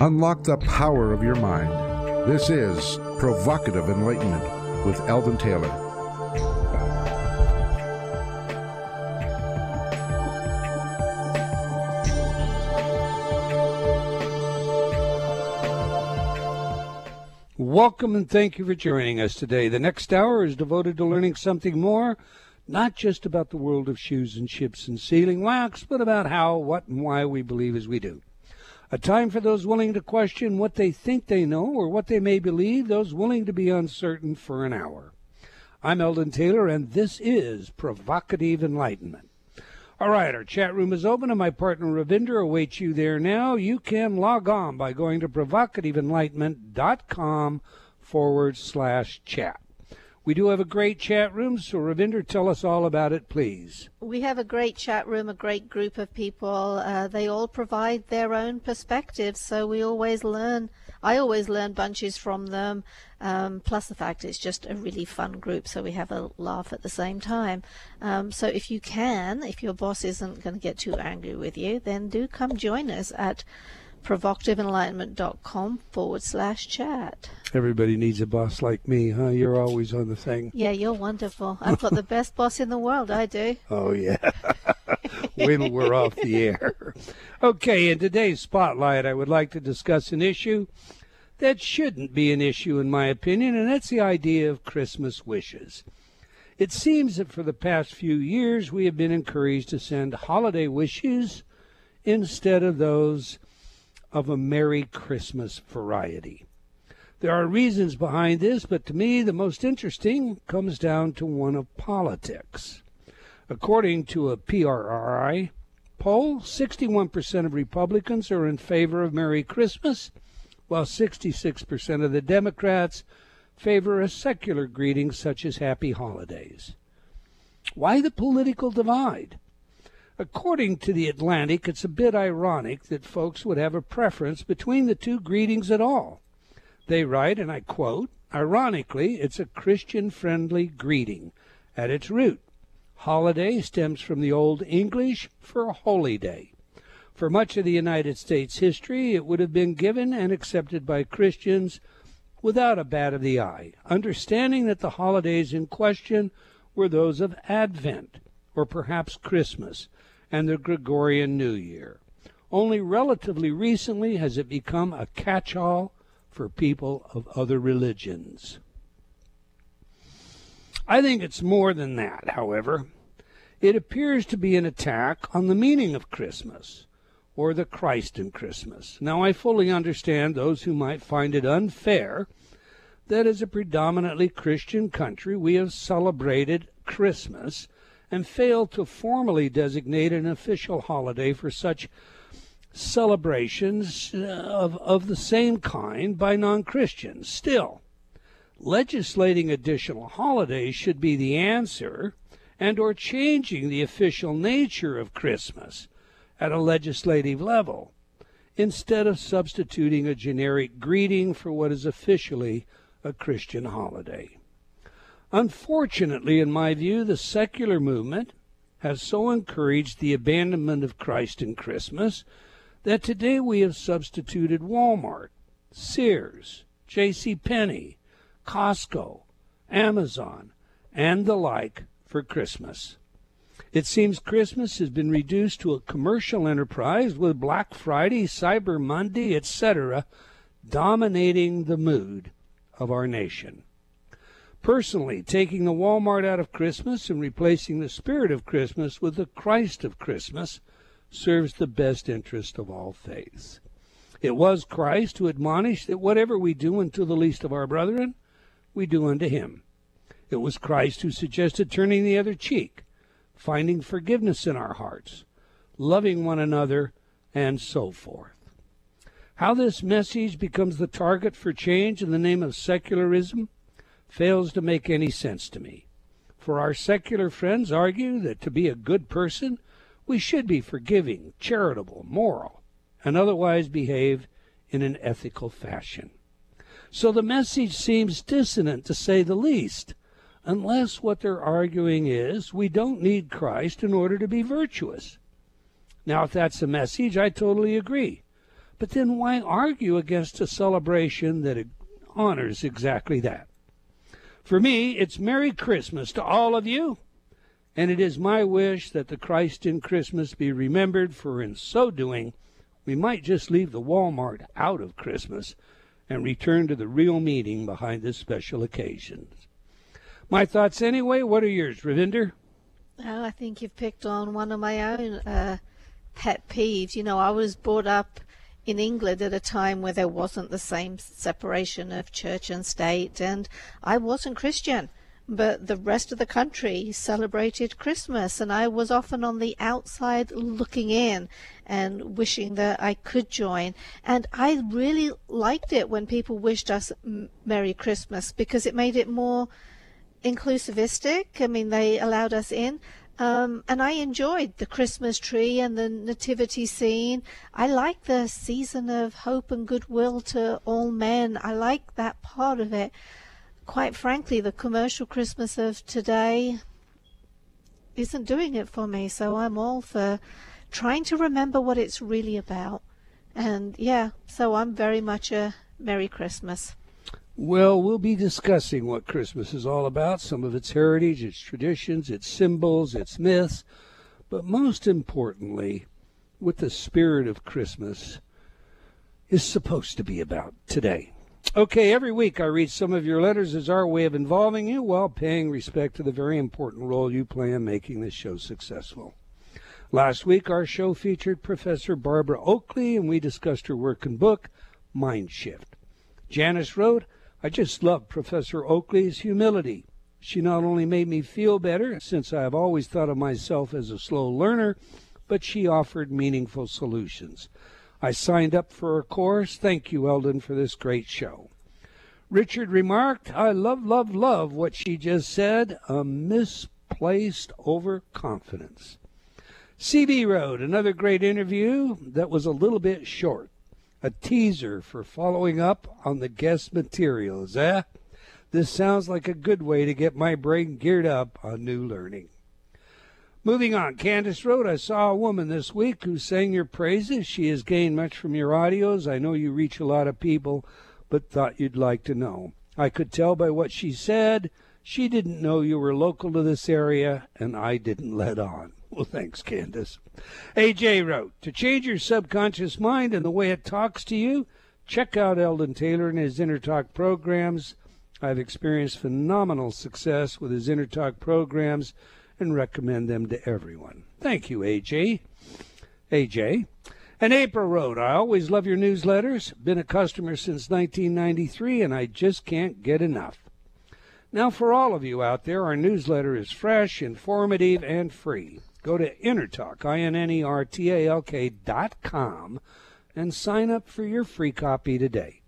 Unlock the power of your mind. This is Provocative Enlightenment with Eldon Taylor. Welcome and thank you for joining us today. The next hour is devoted to learning something more, not just about the world of shoes and ships and sealing wax, but about how, what, and why we believe as we do. A time for those willing to question what they think they know or what they may believe, those willing to be uncertain for an hour. I'm Eldon Taylor, and this is Provocative Enlightenment. All right, our chat room is open, and my partner Ravinder awaits you there now. You can log on by going to provocativeenlightenment.com forward slash chat. We do have a great chat room, so Ravinder, tell us all about it, please. We have a great chat room, a great group of people. Uh, they all provide their own perspectives, so we always learn. I always learn bunches from them. Um, plus, the fact it's just a really fun group, so we have a laugh at the same time. Um, so, if you can, if your boss isn't going to get too angry with you, then do come join us at provocativeenlightenment.com forward slash chat. Everybody needs a boss like me, huh? You're always on the thing. Yeah, you're wonderful. I've got the best boss in the world, I do. Oh, yeah. Wait till we're off the air. Okay, in today's spotlight, I would like to discuss an issue that shouldn't be an issue, in my opinion, and that's the idea of Christmas wishes. It seems that for the past few years, we have been encouraged to send holiday wishes instead of those of a Merry Christmas variety. There are reasons behind this, but to me, the most interesting comes down to one of politics. According to a PRRI poll, 61% of Republicans are in favor of Merry Christmas, while 66% of the Democrats favor a secular greeting such as Happy Holidays. Why the political divide? According to the Atlantic, it's a bit ironic that folks would have a preference between the two greetings at all. They write, and I quote, Ironically, it's a Christian friendly greeting at its root. Holiday stems from the Old English for holy day. For much of the United States history, it would have been given and accepted by Christians without a bat of the eye, understanding that the holidays in question were those of Advent, or perhaps Christmas, and the Gregorian New Year. Only relatively recently has it become a catch all for people of other religions. I think it's more than that, however. It appears to be an attack on the meaning of Christmas or the Christ in Christmas. Now, I fully understand those who might find it unfair that as a predominantly Christian country we have celebrated Christmas and failed to formally designate an official holiday for such celebrations uh, of, of the same kind by non Christians. Still, legislating additional holidays should be the answer and or changing the official nature of Christmas at a legislative level instead of substituting a generic greeting for what is officially a Christian holiday. Unfortunately, in my view, the secular movement has so encouraged the abandonment of Christ in Christmas that today we have substituted Walmart, Sears, J.C. Penney, Costco, Amazon, and the like for Christmas. It seems Christmas has been reduced to a commercial enterprise with Black Friday, Cyber Monday, etc., dominating the mood of our nation. Personally, taking the Walmart out of Christmas and replacing the spirit of Christmas with the Christ of Christmas serves the best interest of all faiths. It was Christ who admonished that whatever we do unto the least of our brethren, we do unto him. It was Christ who suggested turning the other cheek, finding forgiveness in our hearts, loving one another, and so forth. How this message becomes the target for change in the name of secularism fails to make any sense to me. For our secular friends argue that to be a good person, we should be forgiving, charitable, moral, and otherwise behave in an ethical fashion. So the message seems dissonant to say the least, unless what they're arguing is we don't need Christ in order to be virtuous. Now, if that's the message, I totally agree. But then why argue against a celebration that honors exactly that? For me, it's Merry Christmas to all of you, and it is my wish that the Christ in Christmas be remembered, for in so doing, we might just leave the Walmart out of Christmas and return to the real meaning behind this special occasion. My thoughts anyway. What are yours, Ravinder? Oh, I think you've picked on one of my own uh, pet peeves. You know, I was brought up in England at a time where there wasn't the same separation of church and state, and I wasn't Christian. But the rest of the country celebrated Christmas, and I was often on the outside looking in and wishing that I could join. And I really liked it when people wished us Merry Christmas because it made it more inclusivistic. I mean, they allowed us in. Um, and I enjoyed the Christmas tree and the nativity scene. I like the season of hope and goodwill to all men. I like that part of it. Quite frankly, the commercial Christmas of today isn't doing it for me, so I'm all for trying to remember what it's really about. And yeah, so I'm very much a Merry Christmas. Well, we'll be discussing what Christmas is all about, some of its heritage, its traditions, its symbols, its myths, but most importantly, what the spirit of Christmas is supposed to be about today. Okay, every week I read some of your letters as our way of involving you while paying respect to the very important role you play in making this show successful. Last week, our show featured Professor Barbara Oakley, and we discussed her work and book, Mind Shift. Janice wrote, I just love Professor Oakley's humility. She not only made me feel better, since I have always thought of myself as a slow learner, but she offered meaningful solutions. I signed up for her course. Thank you, Eldon, for this great show. Richard remarked, I love, love, love what she just said a misplaced overconfidence. CB wrote, another great interview that was a little bit short a teaser for following up on the guest materials, eh? This sounds like a good way to get my brain geared up on new learning. Moving on, Candace wrote, I saw a woman this week who sang your praises. She has gained much from your audios. I know you reach a lot of people, but thought you'd like to know. I could tell by what she said. She didn't know you were local to this area, and I didn't let on. Well, thanks, Candace. AJ wrote, To change your subconscious mind and the way it talks to you, check out Eldon Taylor and his Inner Talk programs. I've experienced phenomenal success with his Inner Talk programs and recommend them to everyone. Thank you, AJ. AJ. And April wrote, I always love your newsletters. Been a customer since 1993, and I just can't get enough. Now, for all of you out there, our newsletter is fresh, informative, and free. Go to Innertalk, I-N-N-E-R-T-A-L-K dot com and sign up for your free copy today.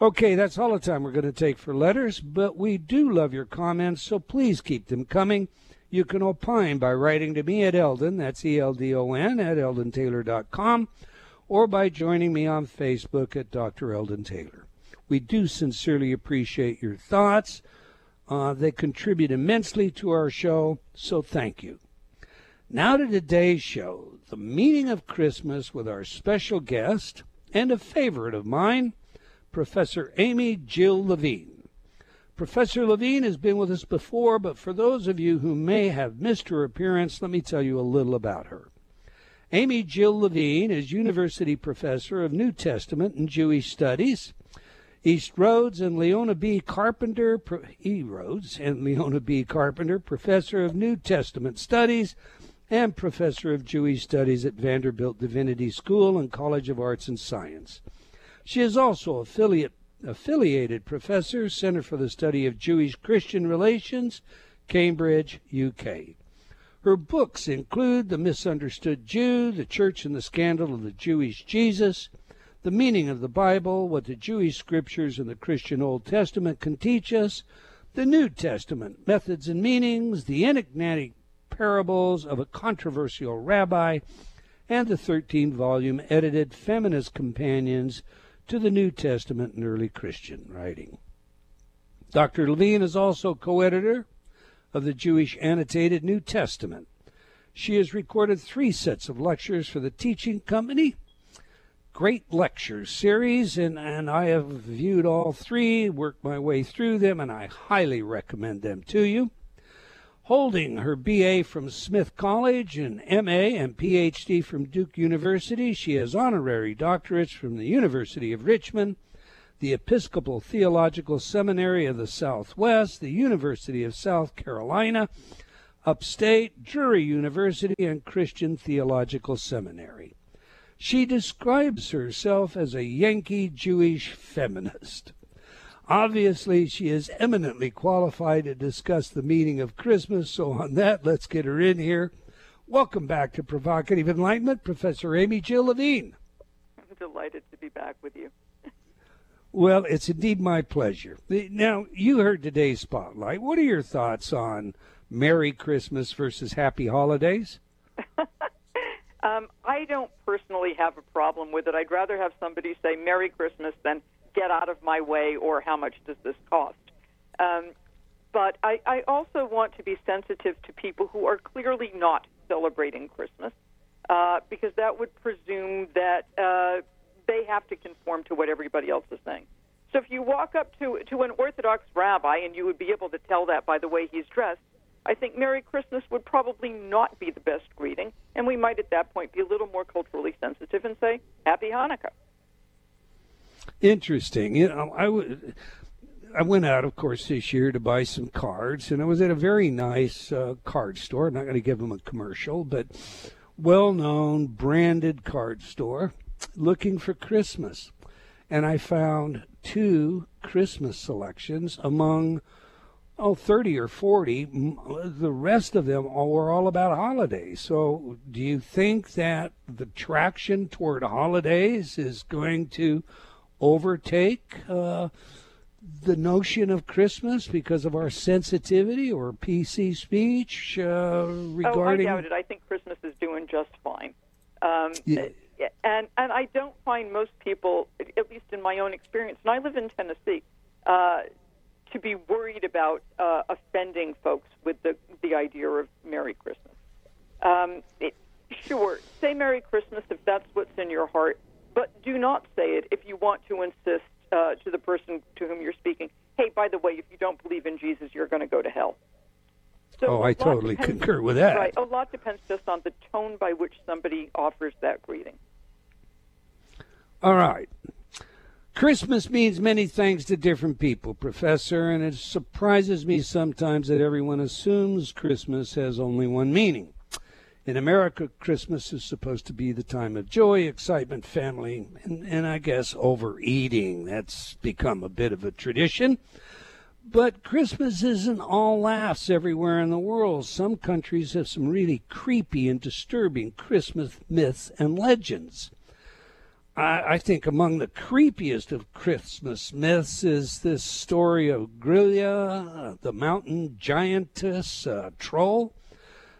Okay, that's all the time we're going to take for letters, but we do love your comments, so please keep them coming. You can opine by writing to me at Eldon, that's E-L-D-O-N, at eldontaylor.com, or by joining me on Facebook at Dr. Eldon Taylor. We do sincerely appreciate your thoughts. Uh, they contribute immensely to our show, so thank you. Now to today's show, the meaning of Christmas with our special guest and a favorite of mine, Professor Amy Jill Levine. Professor Levine has been with us before, but for those of you who may have missed her appearance, let me tell you a little about her. Amy Jill Levine is University Professor of New Testament and Jewish Studies. East Rhodes and Leona B. Carpenter, E. Rhodes and Leona B. Carpenter, Professor of New Testament Studies and professor of Jewish Studies at Vanderbilt Divinity School and College of Arts and Science. She is also affiliate, affiliated professor, Center for the Study of Jewish Christian Relations, Cambridge, UK. Her books include The Misunderstood Jew, The Church and the Scandal of the Jewish Jesus, The Meaning of the Bible, What the Jewish Scriptures and the Christian Old Testament Can Teach Us, The New Testament, Methods and Meanings, The Enigmatic Parables of a Controversial Rabbi, and the 13 volume edited Feminist Companions to the New Testament and Early Christian Writing. Dr. Levine is also co editor of the Jewish Annotated New Testament. She has recorded three sets of lectures for the Teaching Company, great lecture series, and, and I have viewed all three, worked my way through them, and I highly recommend them to you. Holding her BA from Smith College and MA and PhD from Duke University, she has honorary doctorates from the University of Richmond, the Episcopal Theological Seminary of the Southwest, the University of South Carolina, Upstate, Drury University, and Christian Theological Seminary. She describes herself as a Yankee Jewish feminist. Obviously, she is eminently qualified to discuss the meaning of Christmas, so on that, let's get her in here. Welcome back to Provocative Enlightenment, Professor Amy Jill Levine. I'm delighted to be back with you. Well, it's indeed my pleasure. Now, you heard today's spotlight. What are your thoughts on Merry Christmas versus Happy Holidays? Um, I don't personally have a problem with it. I'd rather have somebody say Merry Christmas than get out of my way or how much does this cost. Um, but I, I also want to be sensitive to people who are clearly not celebrating Christmas uh, because that would presume that uh, they have to conform to what everybody else is saying. So if you walk up to, to an Orthodox rabbi, and you would be able to tell that by the way he's dressed, I think Merry Christmas would probably not be the best greeting, and we might at that point be a little more culturally sensitive and say Happy Hanukkah. Interesting. You know, I would. I went out, of course, this year to buy some cards, and I was at a very nice uh, card store. I'm not going to give them a commercial, but well-known branded card store, looking for Christmas, and I found two Christmas selections among oh, 30 or 40. The rest of them were all about holidays. So, do you think that the traction toward holidays is going to overtake uh, the notion of Christmas because of our sensitivity or PC speech uh, regarding? Oh, I doubt it. I think Christmas is doing just fine. Um, yeah. And and I don't find most people, at least in my own experience, and I live in Tennessee. Uh, to be worried about uh, offending folks with the the idea of Merry Christmas. Um, it, sure, say Merry Christmas if that's what's in your heart, but do not say it if you want to insist uh, to the person to whom you're speaking. Hey, by the way, if you don't believe in Jesus, you're going to go to hell. So oh, I totally depends, concur with that. Right, a lot depends just on the tone by which somebody offers that greeting. All right. Christmas means many things to different people, Professor, and it surprises me sometimes that everyone assumes Christmas has only one meaning. In America, Christmas is supposed to be the time of joy, excitement, family, and, and I guess overeating. That's become a bit of a tradition. But Christmas isn't all laughs everywhere in the world. Some countries have some really creepy and disturbing Christmas myths and legends. I, I, think among the creepiest of Christmas myths is this story of Grýla, the mountain giantess a troll.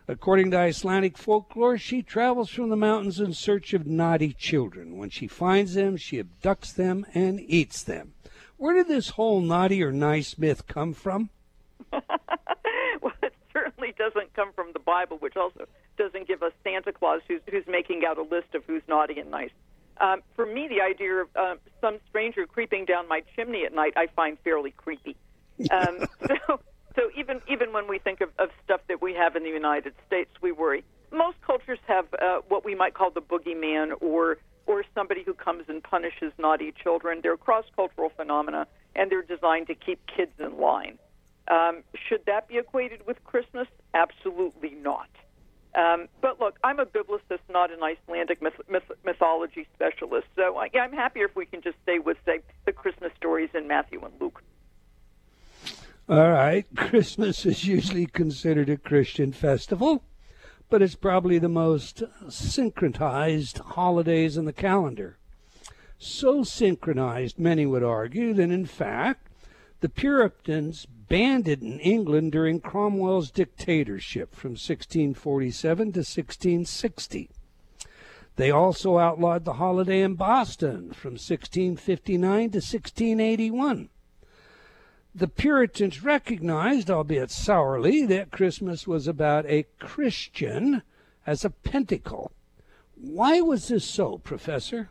According to Icelandic folklore, she travels from the mountains in search of naughty children. When she finds them, she abducts them and eats them. Where did this whole naughty or nice myth come from? well, it certainly doesn't come from the Bible, which also doesn't give us Santa Claus who's, who's making out a list of who's naughty and nice. Um, for me, the idea of uh, some stranger creeping down my chimney at night, I find fairly creepy. Um, so, so even even when we think of, of stuff that we have in the United States, we worry. Most cultures have uh, what we might call the boogeyman, or or somebody who comes and punishes naughty children. They're cross cultural phenomena, and they're designed to keep kids in line. Um, should that be equated with Christmas? Absolutely not. Um, but look, I'm a biblicist, not an Icelandic myth- myth- mythology specialist. So yeah, I'm happier if we can just stay with, say, the Christmas stories in Matthew and Luke. All right. Christmas is usually considered a Christian festival, but it's probably the most synchronized holidays in the calendar. So synchronized, many would argue, that in fact, the Puritans banned it in England during Cromwell's dictatorship from 1647 to 1660. They also outlawed the holiday in Boston from 1659 to 1681. The Puritans recognized, albeit sourly, that Christmas was about a Christian as a pentacle. Why was this so, Professor?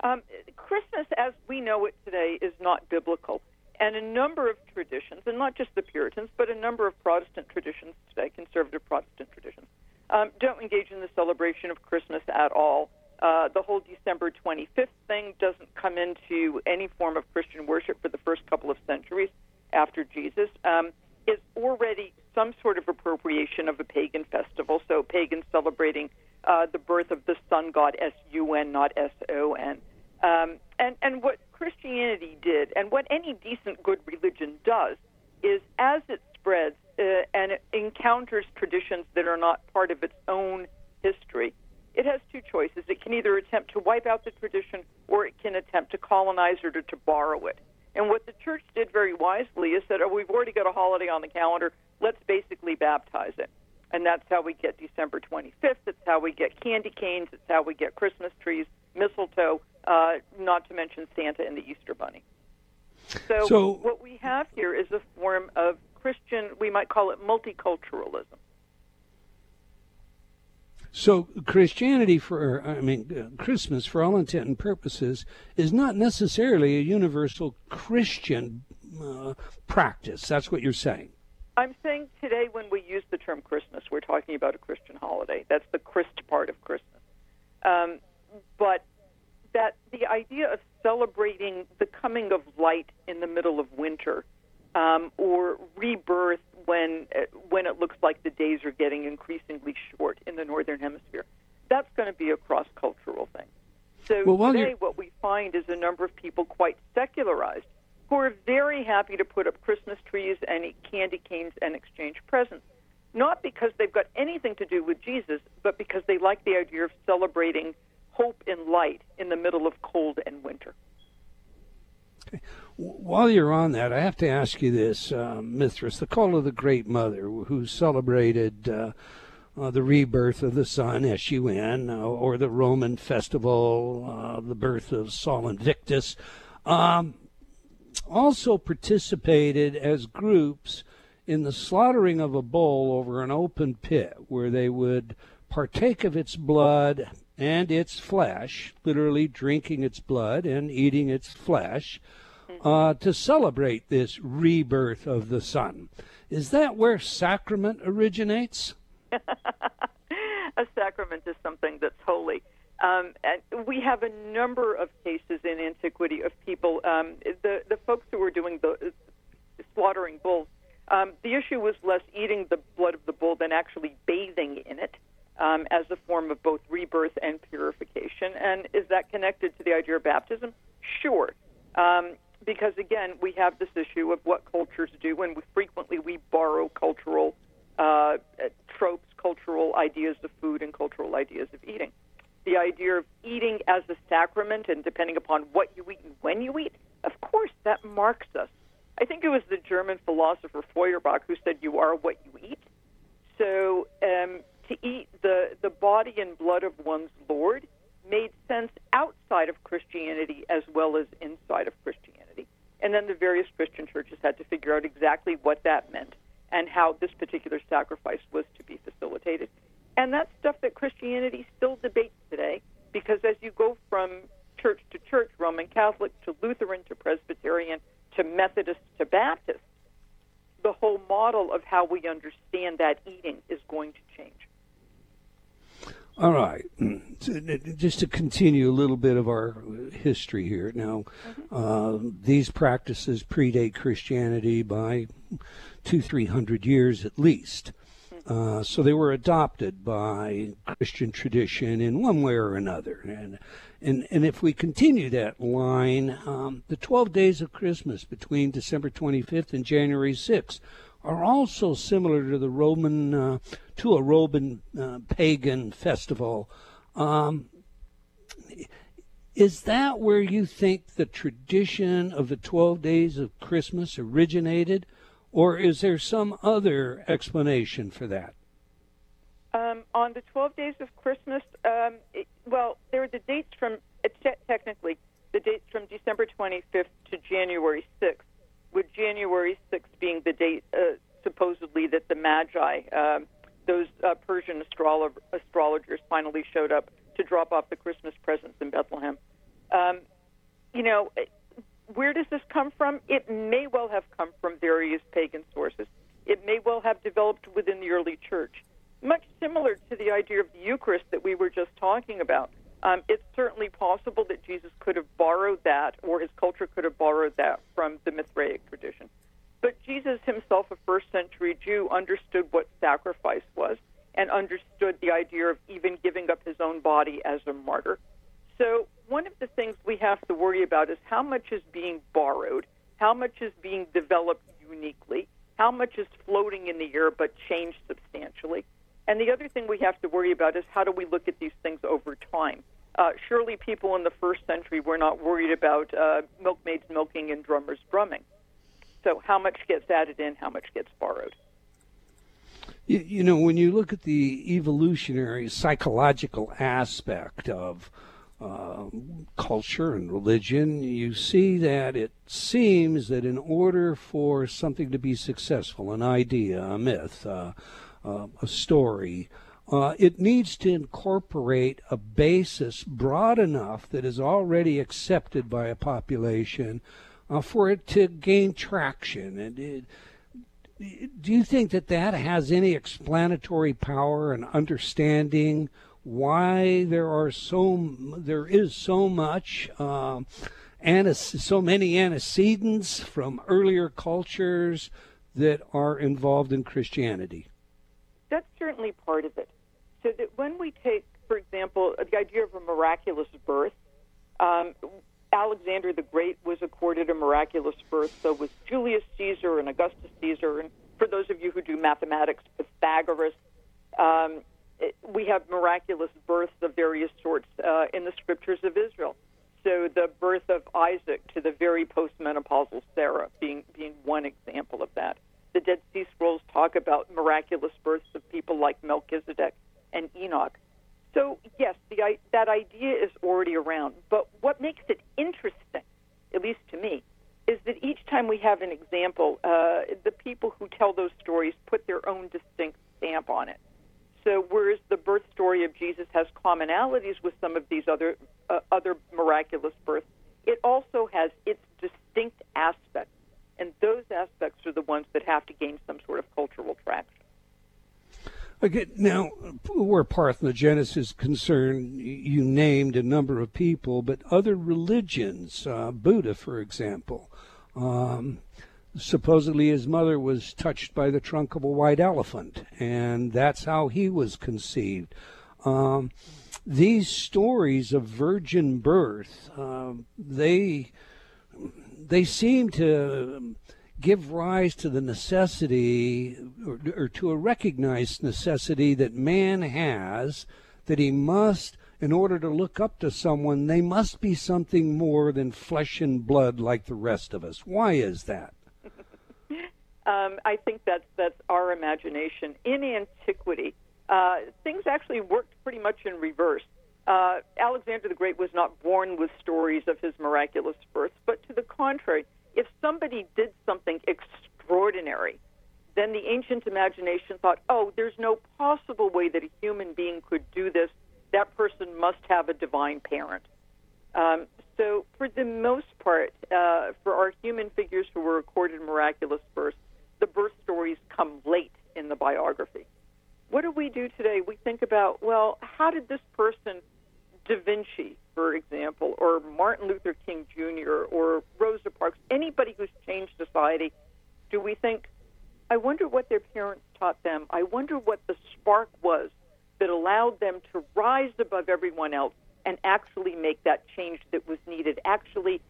Um, Christmas, as we know it today, is not biblical. And a number of traditions, and not just the Puritans, but a number of Protestant traditions today, conservative Protestant traditions, um, don't engage in the celebration of Christmas at all. Uh, the whole December 25th thing doesn't come into any form of Christian worship for the first couple of centuries after Jesus. Um, is already some sort of appropriation of a pagan festival. So pagans celebrating uh, the birth of the sun god, S U N, not S O N. Um, and and what Christianity did, and what any decent good religion does, is as it spreads uh, and it encounters traditions that are not part of its own history, it has two choices. It can either attempt to wipe out the tradition or it can attempt to colonize or to, to borrow it. And what the church did very wisely is said, oh, we've already got a holiday on the calendar. Let's basically baptize it. And that's how we get December 25th. It's how we get candy canes. It's how we get Christmas trees, mistletoe, uh, not to mention Santa and the Easter Bunny. So, So- what we have here is a form of Christian, we might call it multiculturalism. So Christianity, for I mean uh, Christmas, for all intent and purposes, is not necessarily a universal Christian uh, practice. That's what you're saying. I'm saying today when we use the term Christmas, we're talking about a Christian holiday. That's the Christ part of Christmas. Um, but that the idea of celebrating the coming of light in the middle of winter um, or rebirth when uh, when it looks like the days are getting increasingly short in the northern hemisphere, that's going to be a cross cultural thing. So Well, today, you're- what we find is a number of people quite secularized who are very happy to put up Christmas trees and eat candy canes and exchange presents. Not because they've got anything to do with Jesus, but because they like the idea of celebrating hope and light in the middle of cold and winter. While you're on that, I have to ask you this, uh, Mithras, the call of the Great Mother, who celebrated uh, uh, the rebirth of the sun, S-U-N, uh, or the Roman festival, uh, the birth of Sol Invictus, um, also participated as groups in the slaughtering of a bull over an open pit where they would partake of its blood and its flesh, literally drinking its blood and eating its flesh, uh, to celebrate this rebirth of the sun. Is that where sacrament originates? a sacrament is something that's holy. Um, and we have a number of cases in antiquity of people, um, the the folks who were doing the slaughtering bulls. Um, the issue was less eating the blood of the bull than actually bathing in it um, as a form of both rebirth and purification. And is that connected to the idea of baptism? Sure. Um, because again, we have this issue of what cultures do, and we frequently we borrow cultural uh, tropes, cultural ideas of food, and cultural ideas of eating. The idea of eating as a sacrament, and depending upon what you eat and when you eat, of course, that marks us. I think it was the German philosopher Feuerbach who said, "You are what you eat." So um, to eat the the body and blood of one's Lord made sense outside of Christianity as well as inside of Christianity. And then the various Christian churches had to figure out exactly what that meant and how this particular sacrifice was to be facilitated. And that's stuff that Christianity still debates today because as you go from church to church, Roman Catholic to Lutheran to Presbyterian to Methodist to Baptist, the whole model of how we understand that eating is going to change. All right. Just to continue a little bit of our history here. Now, uh, these practices predate Christianity by two, three hundred years at least. Uh, so they were adopted by Christian tradition in one way or another. And and, and if we continue that line, um, the 12 days of Christmas between December 25th and January 6th are also similar to the Roman, uh, to a Roman uh, pagan festival. Um, is that where you think the tradition of the 12 days of Christmas originated? Or is there some other explanation for that? Um, on the 12 days of Christmas, um, it, well, there are the dates from, technically, the dates from December 25th to January 6th, with January 6th being the date uh, supposedly that the Magi, um, those uh, Persian astrolo- astrologers, finally showed up to drop off the Christmas presents in Bethlehem. Um, you know, where does this come from? It may well have come from various pagan sources. It may well have developed within the early church, much similar to the idea of the Eucharist that we were just talking about. Um, it's certainly possible that Jesus could have borrowed that, or his culture could have borrowed that from the Mithraic tradition. But Jesus himself, a first century Jew, understood what sacrifice was and understood the idea of even giving up his own body as a martyr. So, one of the things we have to worry about is how much is being borrowed, how much is being developed uniquely, how much is floating in the air but changed substantially. And the other thing we have to worry about is how do we look at these things over time? Uh, surely people in the first century were not worried about uh, milkmaids milking and drummers drumming. So, how much gets added in, how much gets borrowed? You, you know, when you look at the evolutionary psychological aspect of uh, culture and religion, you see that it seems that in order for something to be successful, an idea, a myth, uh, uh, a story, uh, it needs to incorporate a basis broad enough that is already accepted by a population uh, for it to gain traction. And it, do you think that that has any explanatory power and understanding why there are so there is so much uh, so many antecedents from earlier cultures that are involved in Christianity? That's certainly part of it. So that when we take, for example, the idea of a miraculous birth, um, Alexander the Great was accorded a miraculous birth. So was Julius Caesar and Augustus Caesar, and for those of you who do mathematics, Pythagoras. Um, we have miraculous births of various sorts uh, in the scriptures of Israel. So the birth of Isaac to the very postmenopausal Sarah being being one example of that. The Dead Sea Scrolls talk about miraculous births of people like Melchizedek and Enoch. So yes, the that idea is already around. But what makes it interesting, at least to me, is that each time we have an example, uh, the people who tell those stories put their own distinct stamp on it. So whereas the birth story of Jesus has commonalities with some of these other uh, other miraculous births, it also has its distinct aspects, and those aspects are the ones that have to gain some sort of cultural traction. Okay, now, where parthenogenesis is concerned, you named a number of people, but other religions, uh, Buddha, for example, um, supposedly his mother was touched by the trunk of a white elephant, and that's how he was conceived. Um, these stories of virgin birth, uh, they they seem to give rise to the necessity or, or, to a recognized necessity that man has that he must in order to look up to someone they must be something more than flesh and blood like the rest of us why is that um, I think that's that's our imagination. In antiquity, uh, things actually worked pretty much in reverse. Uh, Alexander the Great was not born with stories of his miraculous birth, but to the contrary, if somebody did something extraordinary, then the ancient imagination thought, oh, there's no possible way that a human being could do this. That person must have a divine parent. Um, so, for the most part, uh, for our human figures who were recorded miraculous births, the birth stories come late in the biography. What do we do today? We think about, well, how did this person, Da Vinci, for example, or Martin Luther King Jr., or Rosa Parks, anybody who's changed society, do we think, I wonder what their parents taught them? I wonder what the spark was that allowed them to rise above everyone else and actually make that change that was needed, actually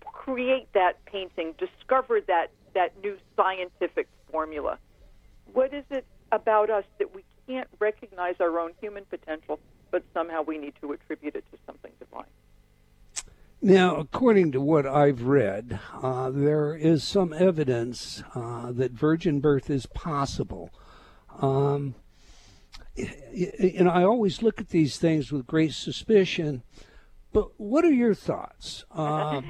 create that painting, discover that that new scientific formula. What is it about us that we can't recognize our own human potential, but somehow we need to attribute it to something divine? Now, according to what I've read, uh, there is some evidence uh, that virgin birth is possible. Um, and I always look at these things with great suspicion. But what are your thoughts? Uh,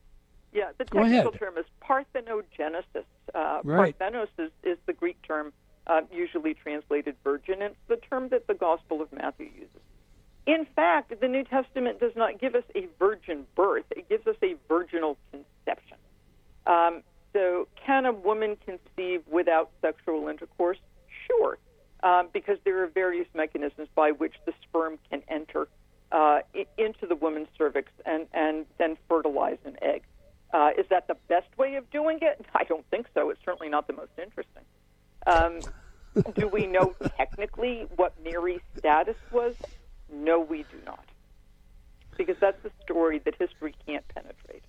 yeah, the technical term is parthenogenesis. Uh, right. Parthenos is, is the Greek term uh, usually translated virgin, it's the term that the Gospel of Matthew uses. In fact, the New Testament does not give us a virgin birth, it gives us a virginal conception. Um, so, can a woman conceive without sexual intercourse? Sure, um, because there are various mechanisms by which the sperm can enter uh, into the woman's cervix and, and then fertilize an egg. Uh, is that the best way of doing it? I don't think so. It's certainly not the most interesting. Um, do we know technically what Mary's status was? No, we do not. Because that's a story that history can't penetrate.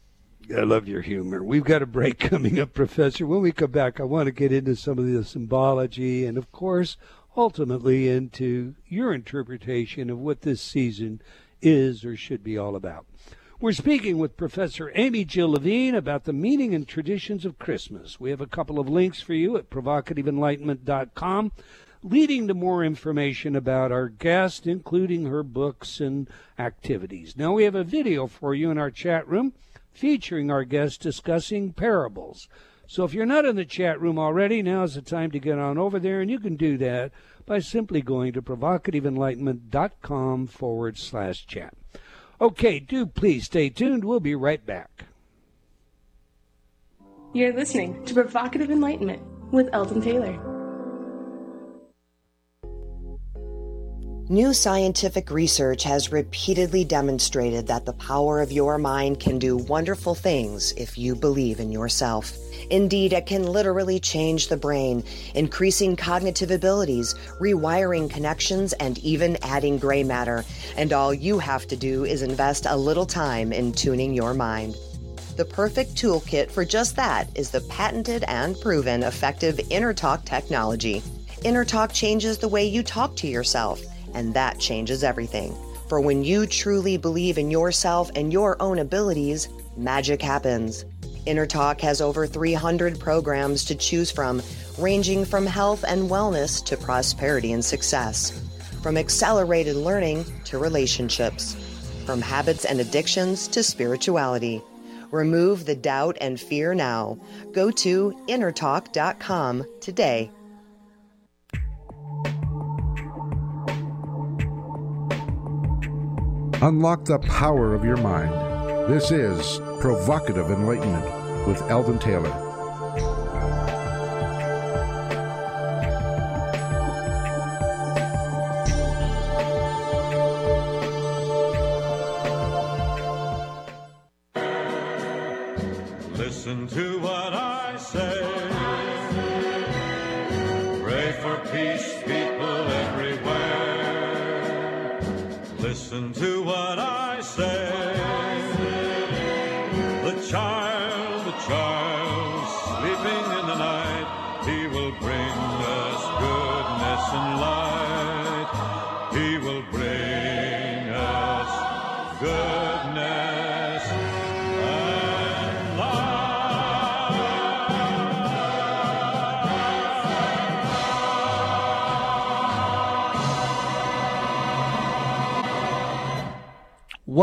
I love your humor. We've got a break coming up, Professor. When we come back, I want to get into some of the symbology and, of course, ultimately into your interpretation of what this season is or should be all about. We're speaking with Professor Amy Jill Levine about the meaning and traditions of Christmas. We have a couple of links for you at provocativeenlightenment.com, leading to more information about our guest, including her books and activities. Now, we have a video for you in our chat room featuring our guest discussing parables. So if you're not in the chat room already, now's the time to get on over there, and you can do that by simply going to provocativeenlightenment.com forward slash chat. Okay, do please stay tuned. We'll be right back. You're listening to Provocative Enlightenment with Eldon Taylor. New scientific research has repeatedly demonstrated that the power of your mind can do wonderful things if you believe in yourself. Indeed, it can literally change the brain, increasing cognitive abilities, rewiring connections, and even adding gray matter. And all you have to do is invest a little time in tuning your mind. The perfect toolkit for just that is the patented and proven effective InnerTalk technology. InnerTalk changes the way you talk to yourself and that changes everything. For when you truly believe in yourself and your own abilities, magic happens. InnerTalk has over 300 programs to choose from, ranging from health and wellness to prosperity and success, from accelerated learning to relationships, from habits and addictions to spirituality. Remove the doubt and fear now. Go to innertalk.com today. Unlock the power of your mind. This is Provocative Enlightenment with Eldon Taylor.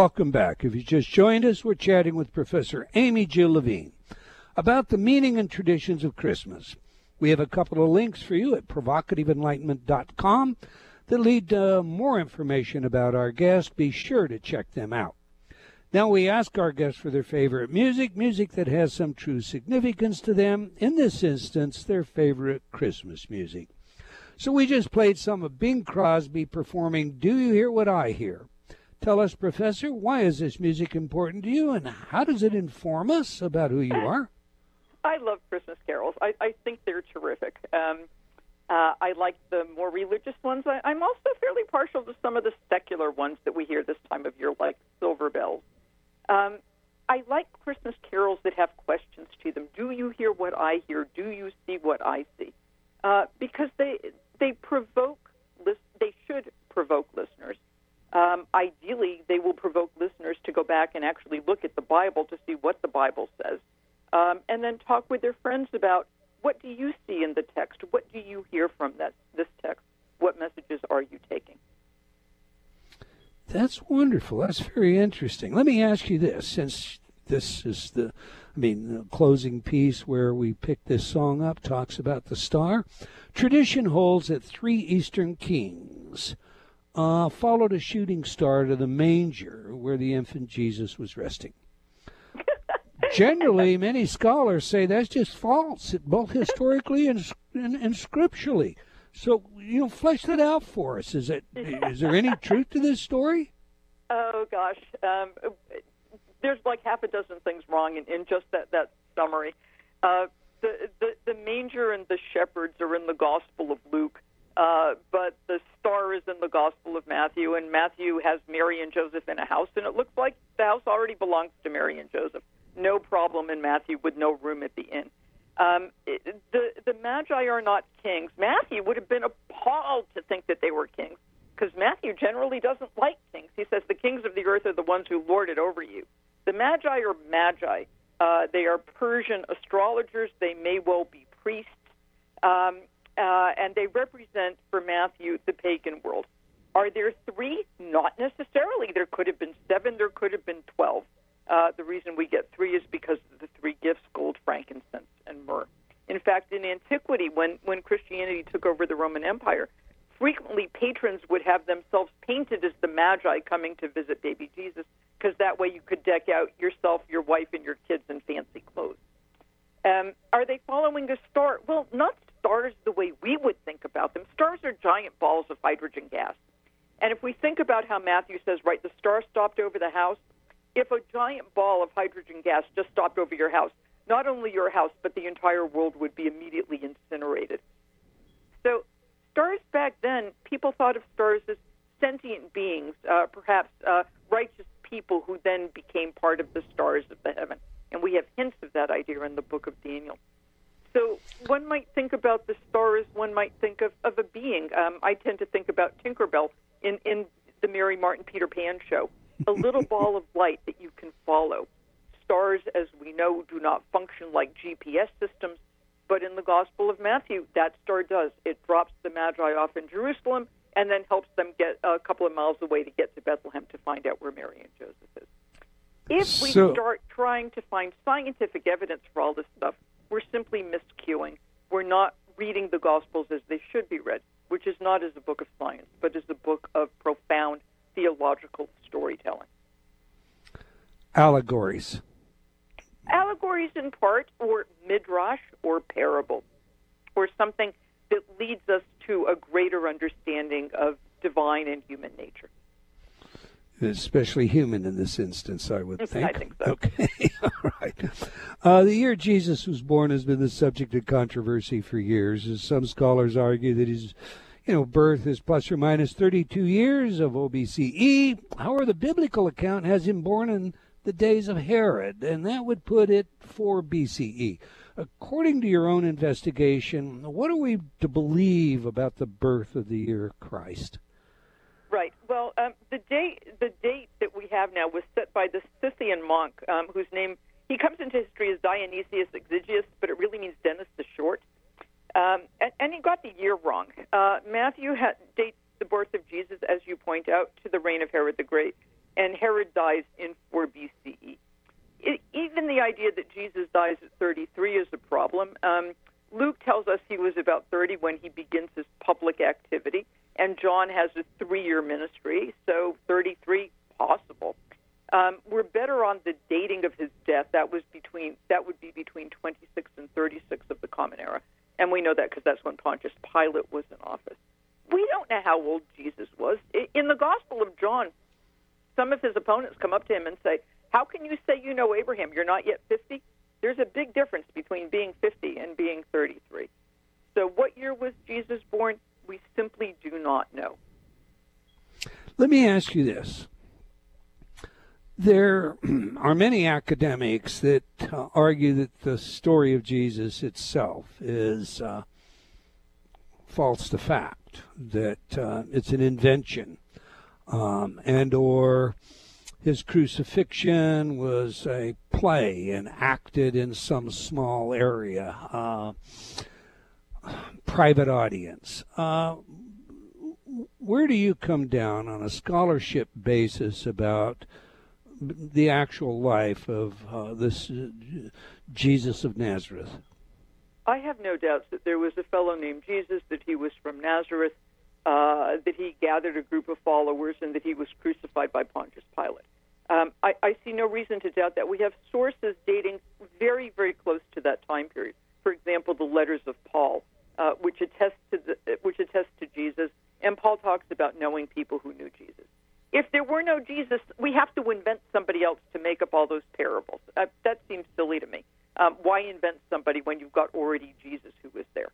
Welcome back. If you just joined us, we're chatting with Professor Amy Jill Levine about the meaning and traditions of Christmas. We have a couple of links for you at provocativeenlightenment.com that lead to more information about our guest. Be sure to check them out. Now, we ask our guests for their favorite music, music that has some true significance to them. In this instance, their favorite Christmas music. So we just played some of Bing Crosby performing Do You Hear What I Hear? Tell us, Professor, why is this music important to you and how does it inform us about who you are? I love Christmas carols. I, I think they're terrific. Um, uh, I like the more religious ones. I, I'm also fairly partial to some of the secular ones that we hear this time of year, like Silver Bells. Um, I like Christmas carols that have questions to them. Do you hear what I hear? Do you see what I see? Uh, because they they provoke. They should provoke listeners. Um, ideally, they will provoke listeners to go back and actually look at the Bible to see what the Bible says, um, and then talk with their friends about what do you see in the text? What do you hear from that this text? What messages are you taking? That's wonderful. That's very interesting. Let me ask you this since this is the I mean, the closing piece where we pick this song up talks about the star. Tradition holds that three Eastern kings uh, followed a shooting star to the manger where the infant Jesus was resting. Generally, many scholars say that's just false, both historically and, and, and scripturally. So, you know, flesh that out for us. Is it is there any truth to this story? Oh gosh, um, there's like half a dozen things wrong in, in just that that summary. Uh, the, the the manger and the shepherds are in the Gospel of Luke, uh, but the star is in the Gospel of Matthew, and Matthew has Mary and Joseph in a house, and it looks like the house already belongs to Mary and Joseph. No problem in Matthew with no room at the inn. Um, it, the the Magi are not kings. Matthew would have been appalled to think that they were kings, because Matthew generally doesn't like kings. He says the kings of the earth are the ones who lord it over you. The Magi are magi. Uh, they are Persian astrologers. They may well be priests. Um, uh, and they represent, for Matthew, the pagan world. Are there three? Not necessarily. There could have been seven, there could have been 12. Uh, the reason we get three is because of the three gifts gold, frankincense, and myrrh. In fact, in antiquity, when, when Christianity took over the Roman Empire, frequently patrons would have themselves painted as the Magi coming to visit baby Jesus, because that way you could deck out yourself, your wife, and your kids in fancy clothes. Um, are they following a star? Well, not stars the way we would think about them. Stars are giant balls of hydrogen gas. And if we think about how Matthew says, right, the star stopped over the house, if a giant ball of hydrogen gas just stopped over your house, not only your house, but the entire world would be immediately incinerated. So stars back then, people thought of stars as sentient beings, uh, perhaps uh, righteous people who then became part of the stars of the heaven. And we have hints of that idea in the book of Daniel. So one might think about the stars, one might think of, of a being. Um, I tend to think about Tinkerbell in, in the Mary Martin Peter Pan show, a little ball of light that you can follow. Stars, as we know, do not function like GPS systems, but in the Gospel of Matthew, that star does. It drops the Magi off in Jerusalem and then helps them get a couple of miles away to get to Bethlehem to find out where Mary and Joseph is. If we So- start trying to find scientific evidence for all this stuff, we're simply miscuing. We're not reading the Gospels as they should be read, which is not as a book of science, but as a book of profound theological storytelling. Allegories. allegories in part, or midrash, or parable, or something that leads us to a greater understanding of divine and human nature. Especially human in this instance, I would I think. think so. Okay, all right. Uh, the year Jesus was born has been the subject of controversy for years, as some scholars argue that his, you know, birth is plus or minus 32 years of OBCE. However, the biblical account has him born in the days of Herod, and that would put it 4 BCE. According to your own investigation, what are we to believe about the birth of the year Christ? Right. Well, um, the date the date that we have now was set by the Scythian monk, um, whose name he comes into history as Dionysius Exiguus, but it really means Dennis the Short. Um, and, and he got the year wrong. Uh, Matthew ha- dates the birth of Jesus, as you point out, to the reign of Herod the Great, and Herod dies in 4 BCE. It, even the idea that Jesus dies at 33 is a problem. Um, Luke tells us he was about 30 when he begins his public activity, and John has a three-year ministry, so 33 possible. Um, we're better on the dating of his death. That was between that would be between 26 and 36 of the Common Era, and we know that because that's when Pontius Pilate was in office. We don't know how old Jesus was. In the Gospel of John, some of his opponents come up to him and say, "How can you say you know Abraham? You're not yet 50." There's a big difference between being 50 and being 33. So, what year was Jesus born? We simply do not know. Let me ask you this. There are many academics that uh, argue that the story of Jesus itself is uh, false to fact, that uh, it's an invention, um, and or his crucifixion was a play and acted in some small area, uh, private audience. Uh, where do you come down on a scholarship basis about the actual life of uh, this uh, Jesus of Nazareth? I have no doubts that there was a fellow named Jesus, that he was from Nazareth, uh, that he gathered a group of followers, and that he was crucified by Pontius Pilate. Um, I, I see no reason to doubt that. We have sources dating very, very close to that time period. For example, the letters of Paul, uh, which attest to the, which attest to Jesus, and Paul talks about knowing people who knew Jesus. If there were no Jesus, we have to invent somebody else to make up all those parables. Uh, that seems silly to me. Um, why invent somebody when you've got already Jesus who was there?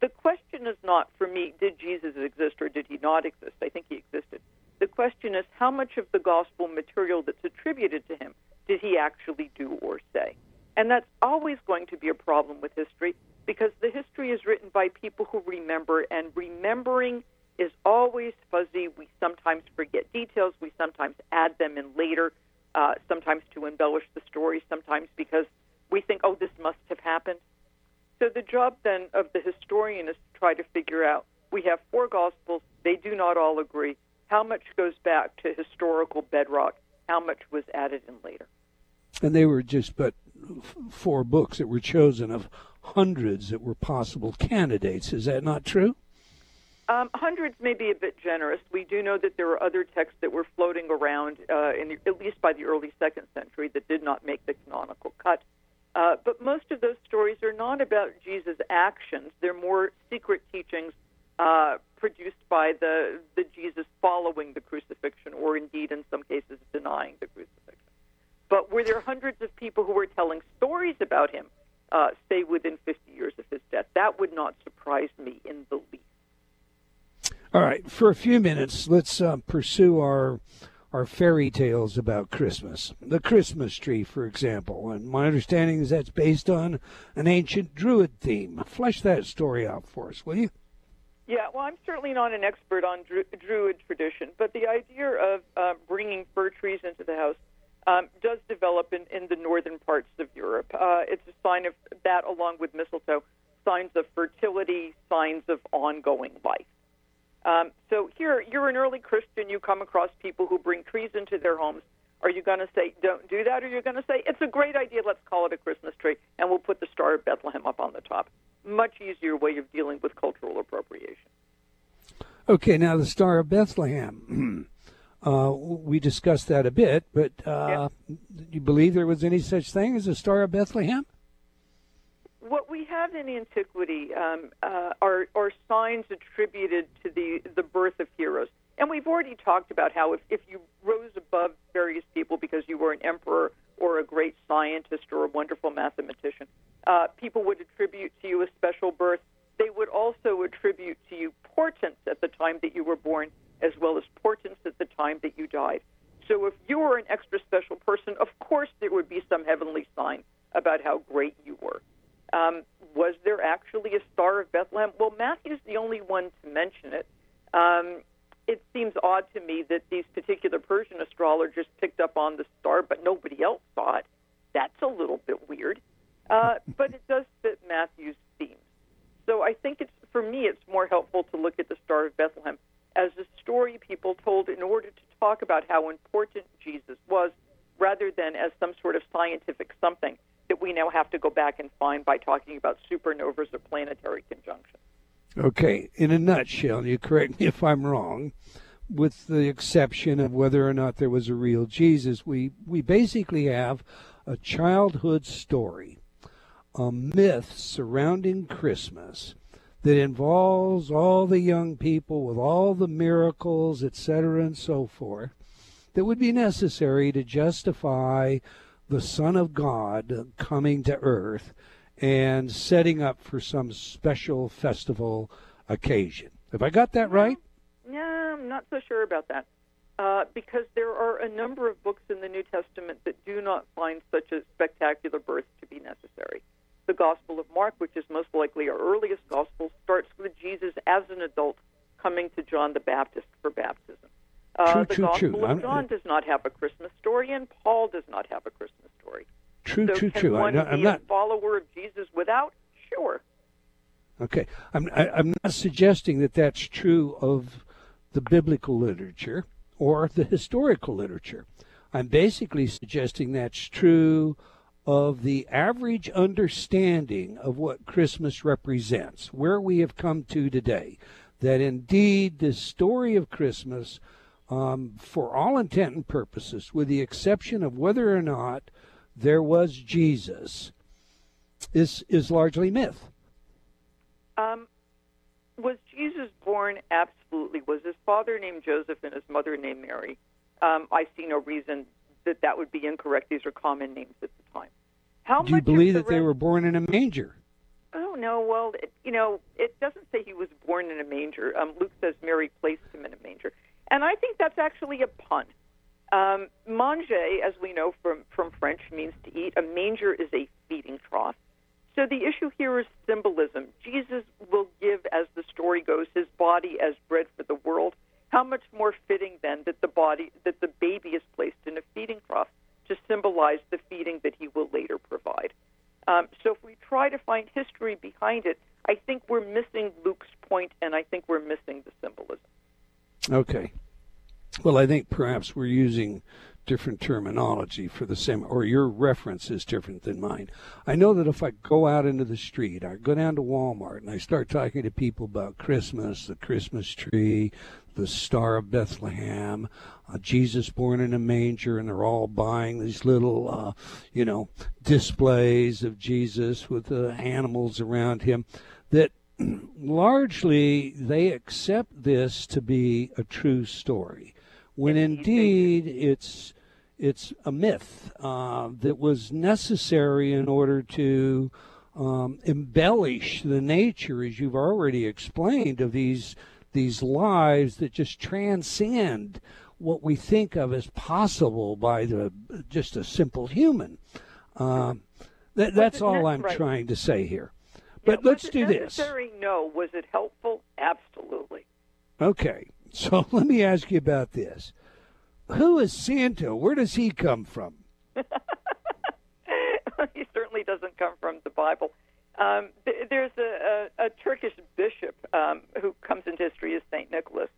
The question is not for me, did Jesus exist or did he not exist? I think he existed. The question is, how much of the gospel material that's attributed to him did he actually do or say? And that's always going to be a problem with history because the history is written by people who remember, and remembering is always fuzzy. We sometimes forget details, we sometimes add them in later, uh, sometimes to embellish the story, sometimes because we think, oh, this must have happened. So the job then of the historian is to try to figure out we have four gospels, they do not all agree. How much goes back to historical bedrock? How much was added in later? And they were just but four books that were chosen of hundreds that were possible candidates. Is that not true? Um, hundreds may be a bit generous. We do know that there were other texts that were floating around, uh, in the, at least by the early second century, that did not make the canonical cut. Uh, but most of those stories are not about Jesus' actions. They're more secret teachings uh, produced by the, the Jesus following the crucifixion, or indeed, in some cases, denying the crucifixion. But were there hundreds of people who were telling stories about him, uh, say within 50 years of his death? That would not surprise me in the least. All right, for a few minutes, let's uh, pursue our our fairy tales about Christmas. The Christmas tree, for example, and my understanding is that's based on an ancient Druid theme. Flesh that story out for us, will you? Yeah, well, I'm certainly not an expert on Dru- Druid tradition, but the idea of uh, bringing fir trees into the house um, does develop in, in the northern parts of Europe. Uh, it's a sign of that, along with mistletoe, signs of fertility, signs of ongoing life. Um, so here, you're an early Christian. You come across people who bring trees into their homes. Are you going to say, don't do that? Or are you going to say, it's a great idea, let's call it a Christmas tree, and we'll put the Star of Bethlehem up on the top? Much easier way of dealing with cultural appropriation. Okay, now the Star of Bethlehem. uh, we discussed that a bit, but uh, yeah. do you believe there was any such thing as a Star of Bethlehem? what we have in antiquity um, uh, are, are signs attributed to the, the birth of heroes. And we've already talked about how if, if you rose above various people because you were an emperor or a great scientist or a wonderful mathematician, uh, people would attribute to you a special birth. They would also attribute to you portents at the time that you were born, as well as portents at the time that you died. So if you were an extra special person, of course there would be some heavenly sign about how great you were. Um, was there actually a Star of Bethlehem? Well, Matthew's the only one to mention it. Um, it seems odd to me that these particular Persian astrologers picked up on the star, but nobody else saw it. That's a little bit weird. Uh, but it does fit Matthew's themes. So I think it's for me, it's more helpful to look at the Star of Bethlehem as a story people told in order to talk about how important Jesus was, rather than as some sort of scientific something that we now have to go back and find by talking about supernovas or planetary conjunctions. Okay, in a nutshell, you correct me if I'm wrong, with the exception of whether or not there was a real Jesus, we, we basically have a childhood story, a myth surrounding Christmas that involves all the young people with all the miracles, etc., and so forth, that would be necessary to justify the Son of God coming to earth and setting up for some special festival occasion. Have I got that right? Yeah, I'm not so sure about that. Uh, because there are a number of books in the New Testament that do not find such a spectacular birth to be necessary. The Gospel of Mark, which is most likely our earliest gospel, starts with Jesus as an adult coming to John the Baptist for baptism. Uh, true, the true, Gospel true. of John does not have a Christmas story, and Paul does not have a Christmas story. True, so true, can true. I, one know- be I'm a not. follower of Jesus without? Sure. Okay, I'm I, I'm not suggesting that that's true of the biblical literature or the historical literature. I'm basically suggesting that's true of the average understanding of what Christmas represents, where we have come to today. that indeed the story of Christmas, um, for all intent and purposes, with the exception of whether or not there was Jesus, is is largely myth. Um, was Jesus born? Absolutely. Was his father named Joseph and his mother named Mary? Um, I see no reason that that would be incorrect. These are common names at the time. How Do you believe of that the they were born in a manger? Oh no, well, it, you know, it doesn't say he was born in a manger. Um, Luke says Mary placed him in a manger, and I think that's actually a pun. Um, manger, as we know from from French, means to eat. A manger is a feeding trough. So the issue here is symbolism. Jesus will give, as the story goes, his body as bread for the world. How much more fitting then that the body, that the baby is placed in a feeding trough to symbolize the feeding that he will later provide. Um, so if we try to find history behind it, I think we're missing Luke's point, and I think we're missing the symbolism. Okay. Well, I think perhaps we're using different terminology for the same, or your reference is different than mine. I know that if I go out into the street, I go down to Walmart and I start talking to people about Christmas, the Christmas tree, the Star of Bethlehem, uh, Jesus born in a manger, and they're all buying these little, uh, you know, displays of Jesus with the animals around him, that largely they accept this to be a true story, when indeed it's it's a myth uh, that was necessary in order to um, embellish the nature, as you've already explained, of these these lives that just transcend what we think of as possible by the just a simple human. Um, that, that's all I'm right. trying to say here. But was let's do this. necessary? No. Was it helpful? Absolutely. Okay, so let me ask you about this. Who is Santa? Where does he come from? he certainly doesn't come from the Bible. Um, th- there's a, a, a Turkish bishop um, who comes into history as Saint Nicholas,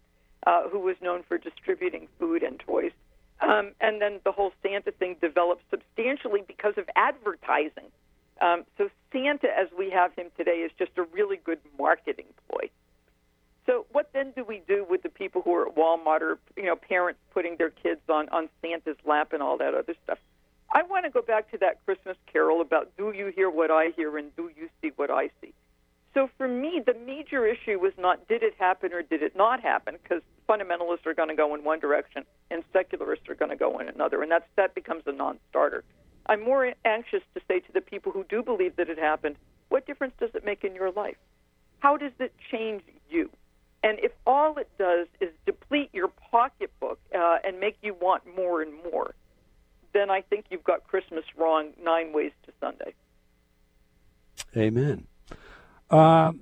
uh, who was known for distributing food and toys. Um, and then the whole Santa thing developed substantially because of advertising. Um, so Santa, as we have him today, is just a really good marketing ploy. So what then do we do with the people who are at Walmart or you know parents putting their kids on on Santa's lap and all that other stuff? I want to go back to that Christmas carol about do you hear what I hear and do you see what I see? So for me, the major issue was not did it happen or did it not happen because fundamentalists are going to go in one direction and secularists are going to go in another, and that's that becomes a non-starter. I'm more anxious to say to the people who do believe that it happened, what difference does it make in your life? How does it change you? And if all it does is deplete your pocketbook uh, and make you want more and more, then I think you've got Christmas wrong nine ways to Sunday. Amen. Um,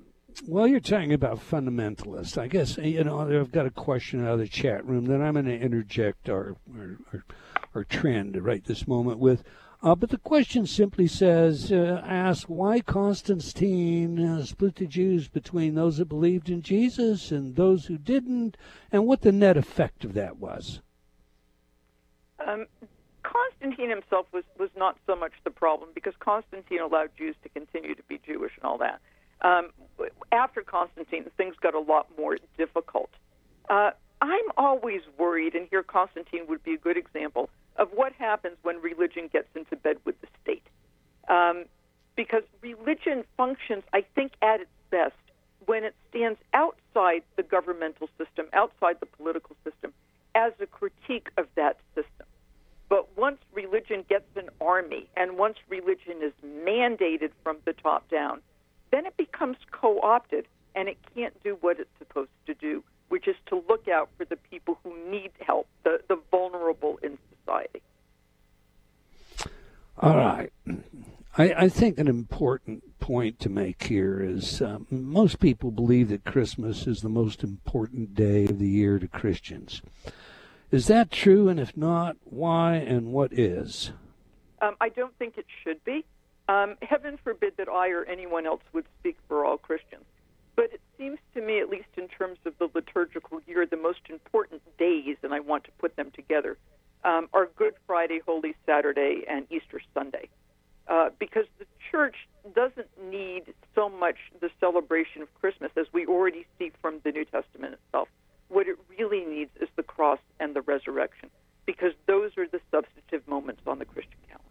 well, you're talking about fundamentalists. I guess you know I've got a question out of the chat room that I'm going to interject our, our trend right this moment with. Uh, but the question simply says, uh, ask why Constantine uh, split the Jews between those that believed in Jesus and those who didn't, and what the net effect of that was. Um, Constantine himself was, was not so much the problem because Constantine allowed Jews to continue to be Jewish and all that. Um, after Constantine, things got a lot more difficult. Uh, I'm always worried, and here Constantine would be a good example of what happens when religion gets into bed with the state. Um, because religion functions, I think, at its best when it stands outside the governmental system, outside the political system, as a critique of that system. But once religion gets an army and once religion is mandated from the top down, then it becomes co opted and it can't do what it's supposed to do, which is to look out for the people who need help, the, the vulnerable in society. All right. I, I think an important point to make here is um, most people believe that Christmas is the most important day of the year to Christians. Is that true? And if not, why and what is? Um, I don't think it should be. Um, heaven forbid that I or anyone else would speak for all Christians. But it seems to me, at least in terms of the liturgical year, the most important days, and I want to put them together, um, are Good Friday, Holy Saturday, and Easter Sunday. Uh, because the church doesn't need so much the celebration of Christmas as we already see from the New Testament itself. What it really needs is the cross and the resurrection, because those are the substantive moments on the Christian calendar.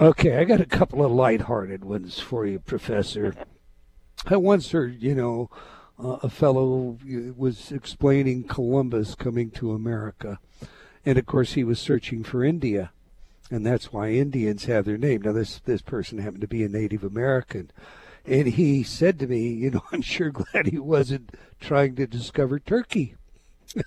Okay, I got a couple of lighthearted ones for you, Professor. I once heard, you know, uh, a fellow was explaining Columbus coming to America, and of course he was searching for India, and that's why Indians have their name. Now this this person happened to be a Native American, and he said to me, you know, I'm sure glad he wasn't trying to discover Turkey.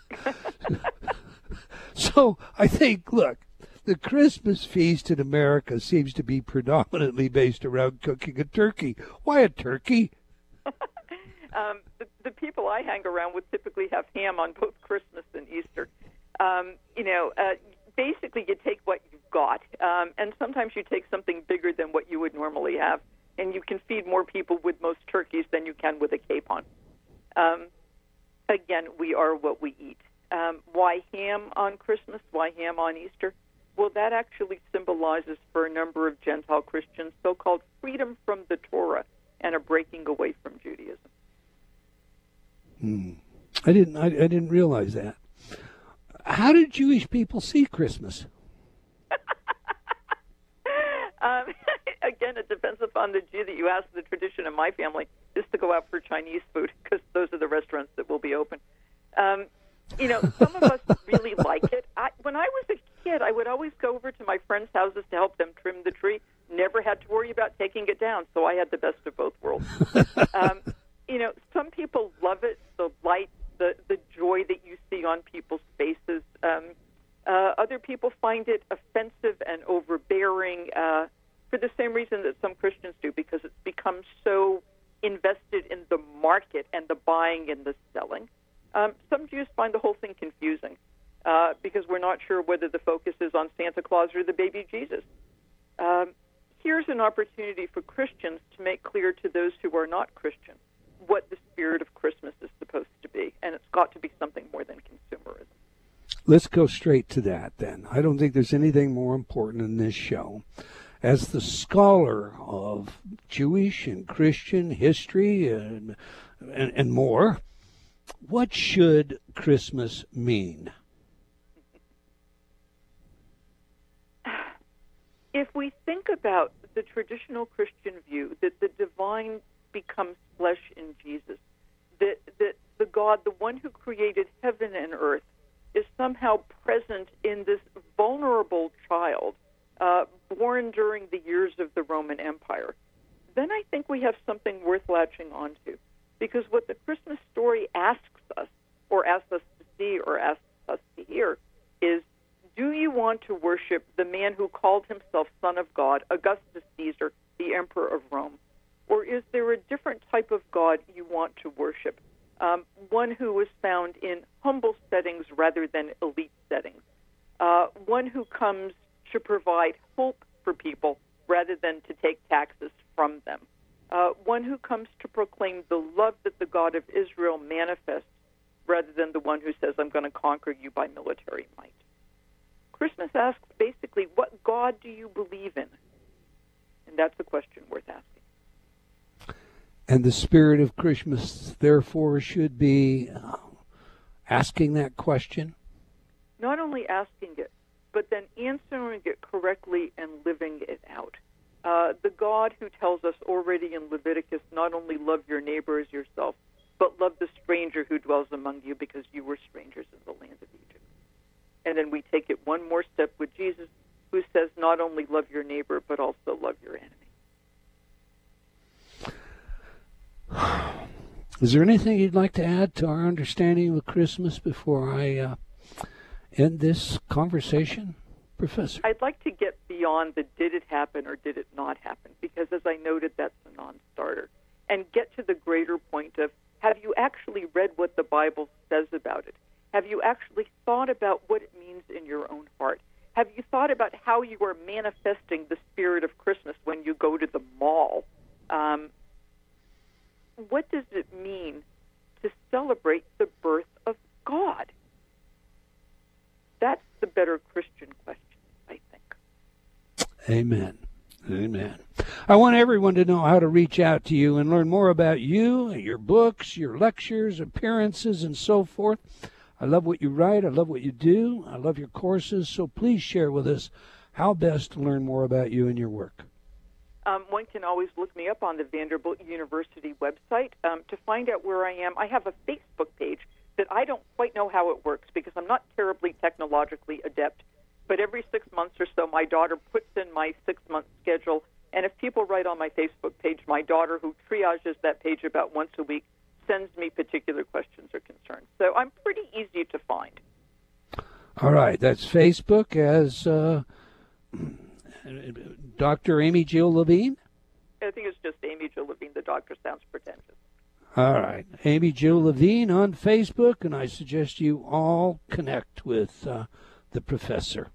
so I think, look, the Christmas feast in America seems to be predominantly based around cooking a turkey. Why a turkey? Um, the, the people I hang around with typically have ham on both Christmas and Easter. Um, you know, uh, basically you take what you've got, um, and sometimes you take something bigger than what you would normally have, and you can feed more people with most turkeys than you can with a capon. Um, again, we are what we eat. Um, why ham on Christmas? Why ham on Easter? Well, that actually symbolizes for a number of Gentile Christians so called freedom from the Torah and a breaking away from Judaism. Hmm. I didn't. I, I didn't realize that. How did Jewish people see Christmas? um, again, it depends upon the Jew that you ask. The tradition in my family is to go out for Chinese food because those are the restaurants that will be open. Um, you know, some of us really like it. I, when I was a kid, I would always go over to my friends' houses to help them trim the tree. Never had to worry about taking it down, so I had the best of both worlds. um, you know, some people love it, the light, the the joy that you see on people's faces. Um, uh, other people find it offensive and overbearing uh, for the same reason that some Christians do, because it's become so invested in the market and the buying and the selling. Um, some Jews find the whole thing confusing uh, because we're not sure whether the focus is on Santa Claus or the baby Jesus. Um, here's an opportunity for Christians to make clear to those who are not Christian what the spirit of Christmas is supposed to be, and it's got to be something more than consumerism. Let's go straight to that then. I don't think there's anything more important in this show. As the scholar of Jewish and Christian history and, and, and more, what should Christmas mean? If we think about the traditional Christian view that the divine becomes flesh in Jesus, that, that the God, the one who created heaven and earth, is somehow present in this vulnerable child uh, born during the years of the Roman Empire, then I think we have something worth latching onto. Because what the Christmas story asks us, or asks us to see, or asks us to hear, is do you want to worship the man who called himself Son of God, Augustus Caesar, the Emperor of Rome? Or is there a different type of God you want to worship? Um, one who is found in humble settings rather than elite settings. Uh, one who comes to provide hope for people rather than to take taxes from them uh, one who comes to proclaim the love that the God of Israel manifests rather than the one who says, I'm going to conquer you by military might. Christmas asks basically, what God do you believe in? And that's a question worth asking. And the spirit of Christmas, therefore, should be uh, asking that question? Not only asking it, but then answering it correctly and living it out. Uh, the God who tells us already in Leviticus not only love your neighbor as yourself, but love the stranger who dwells among you because you were strangers in the land of Egypt. And then we take it one more step with Jesus, who says not only love your neighbor, but also love your enemy. Is there anything you'd like to add to our understanding of Christmas before I uh, end this conversation? Professor? I'd like to get beyond the did it happen or did it not happen, because as I noted, that's a non starter, and get to the greater point of have you actually read what the Bible says about it? Have you actually thought about what it means in your own heart? Have you thought about how you are manifesting the spirit of Christmas when you go to the mall? Um, what does it mean to celebrate the birth of God? That's the better Christian question. I think. Amen. Amen. I want everyone to know how to reach out to you and learn more about you, your books, your lectures, appearances, and so forth. I love what you write. I love what you do. I love your courses. So please share with us how best to learn more about you and your work. Um, one can always look me up on the Vanderbilt University website um, to find out where I am. I have a Facebook page that I don't quite know how it works because I'm not terribly technologically adept. But every six months or so, my daughter puts in my six month schedule. And if people write on my Facebook page, my daughter, who triages that page about once a week, sends me particular questions or concerns. So I'm pretty easy to find. All right, that's Facebook as uh, Dr. Amy Jill Levine. I think it's just Amy Jill Levine. The doctor sounds pretentious. All right, Amy Jill Levine on Facebook, and I suggest you all connect with uh, the professor.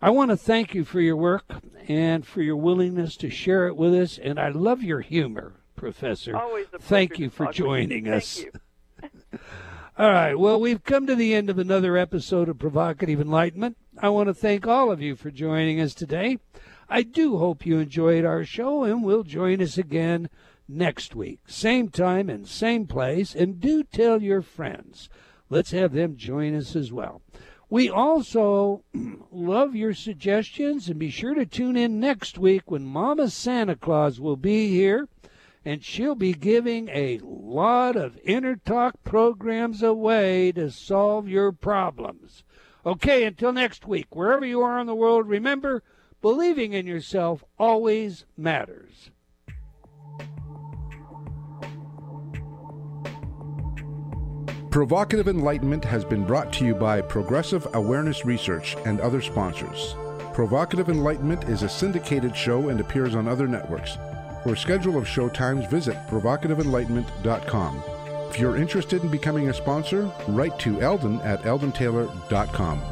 I want to thank you for your work and for your willingness to share it with us, and I love your humor. Professor. Always a Thank you for joining us. all right. Well, we've come to the end of another episode of Provocative Enlightenment. I want to thank all of you for joining us today. I do hope you enjoyed our show and will join us again next week. Same time and same place. And do tell your friends. Let's have them join us as well. We also love your suggestions and be sure to tune in next week when Mama Santa Claus will be here and she'll be giving a lot of inner talk programs away to solve your problems. Okay, until next week, wherever you are in the world, remember believing in yourself always matters. Provocative Enlightenment has been brought to you by Progressive Awareness Research and other sponsors. Provocative Enlightenment is a syndicated show and appears on other networks. For a schedule of show times, visit provocativeenlightenment.com. If you're interested in becoming a sponsor, write to Eldon at eldontaylor.com.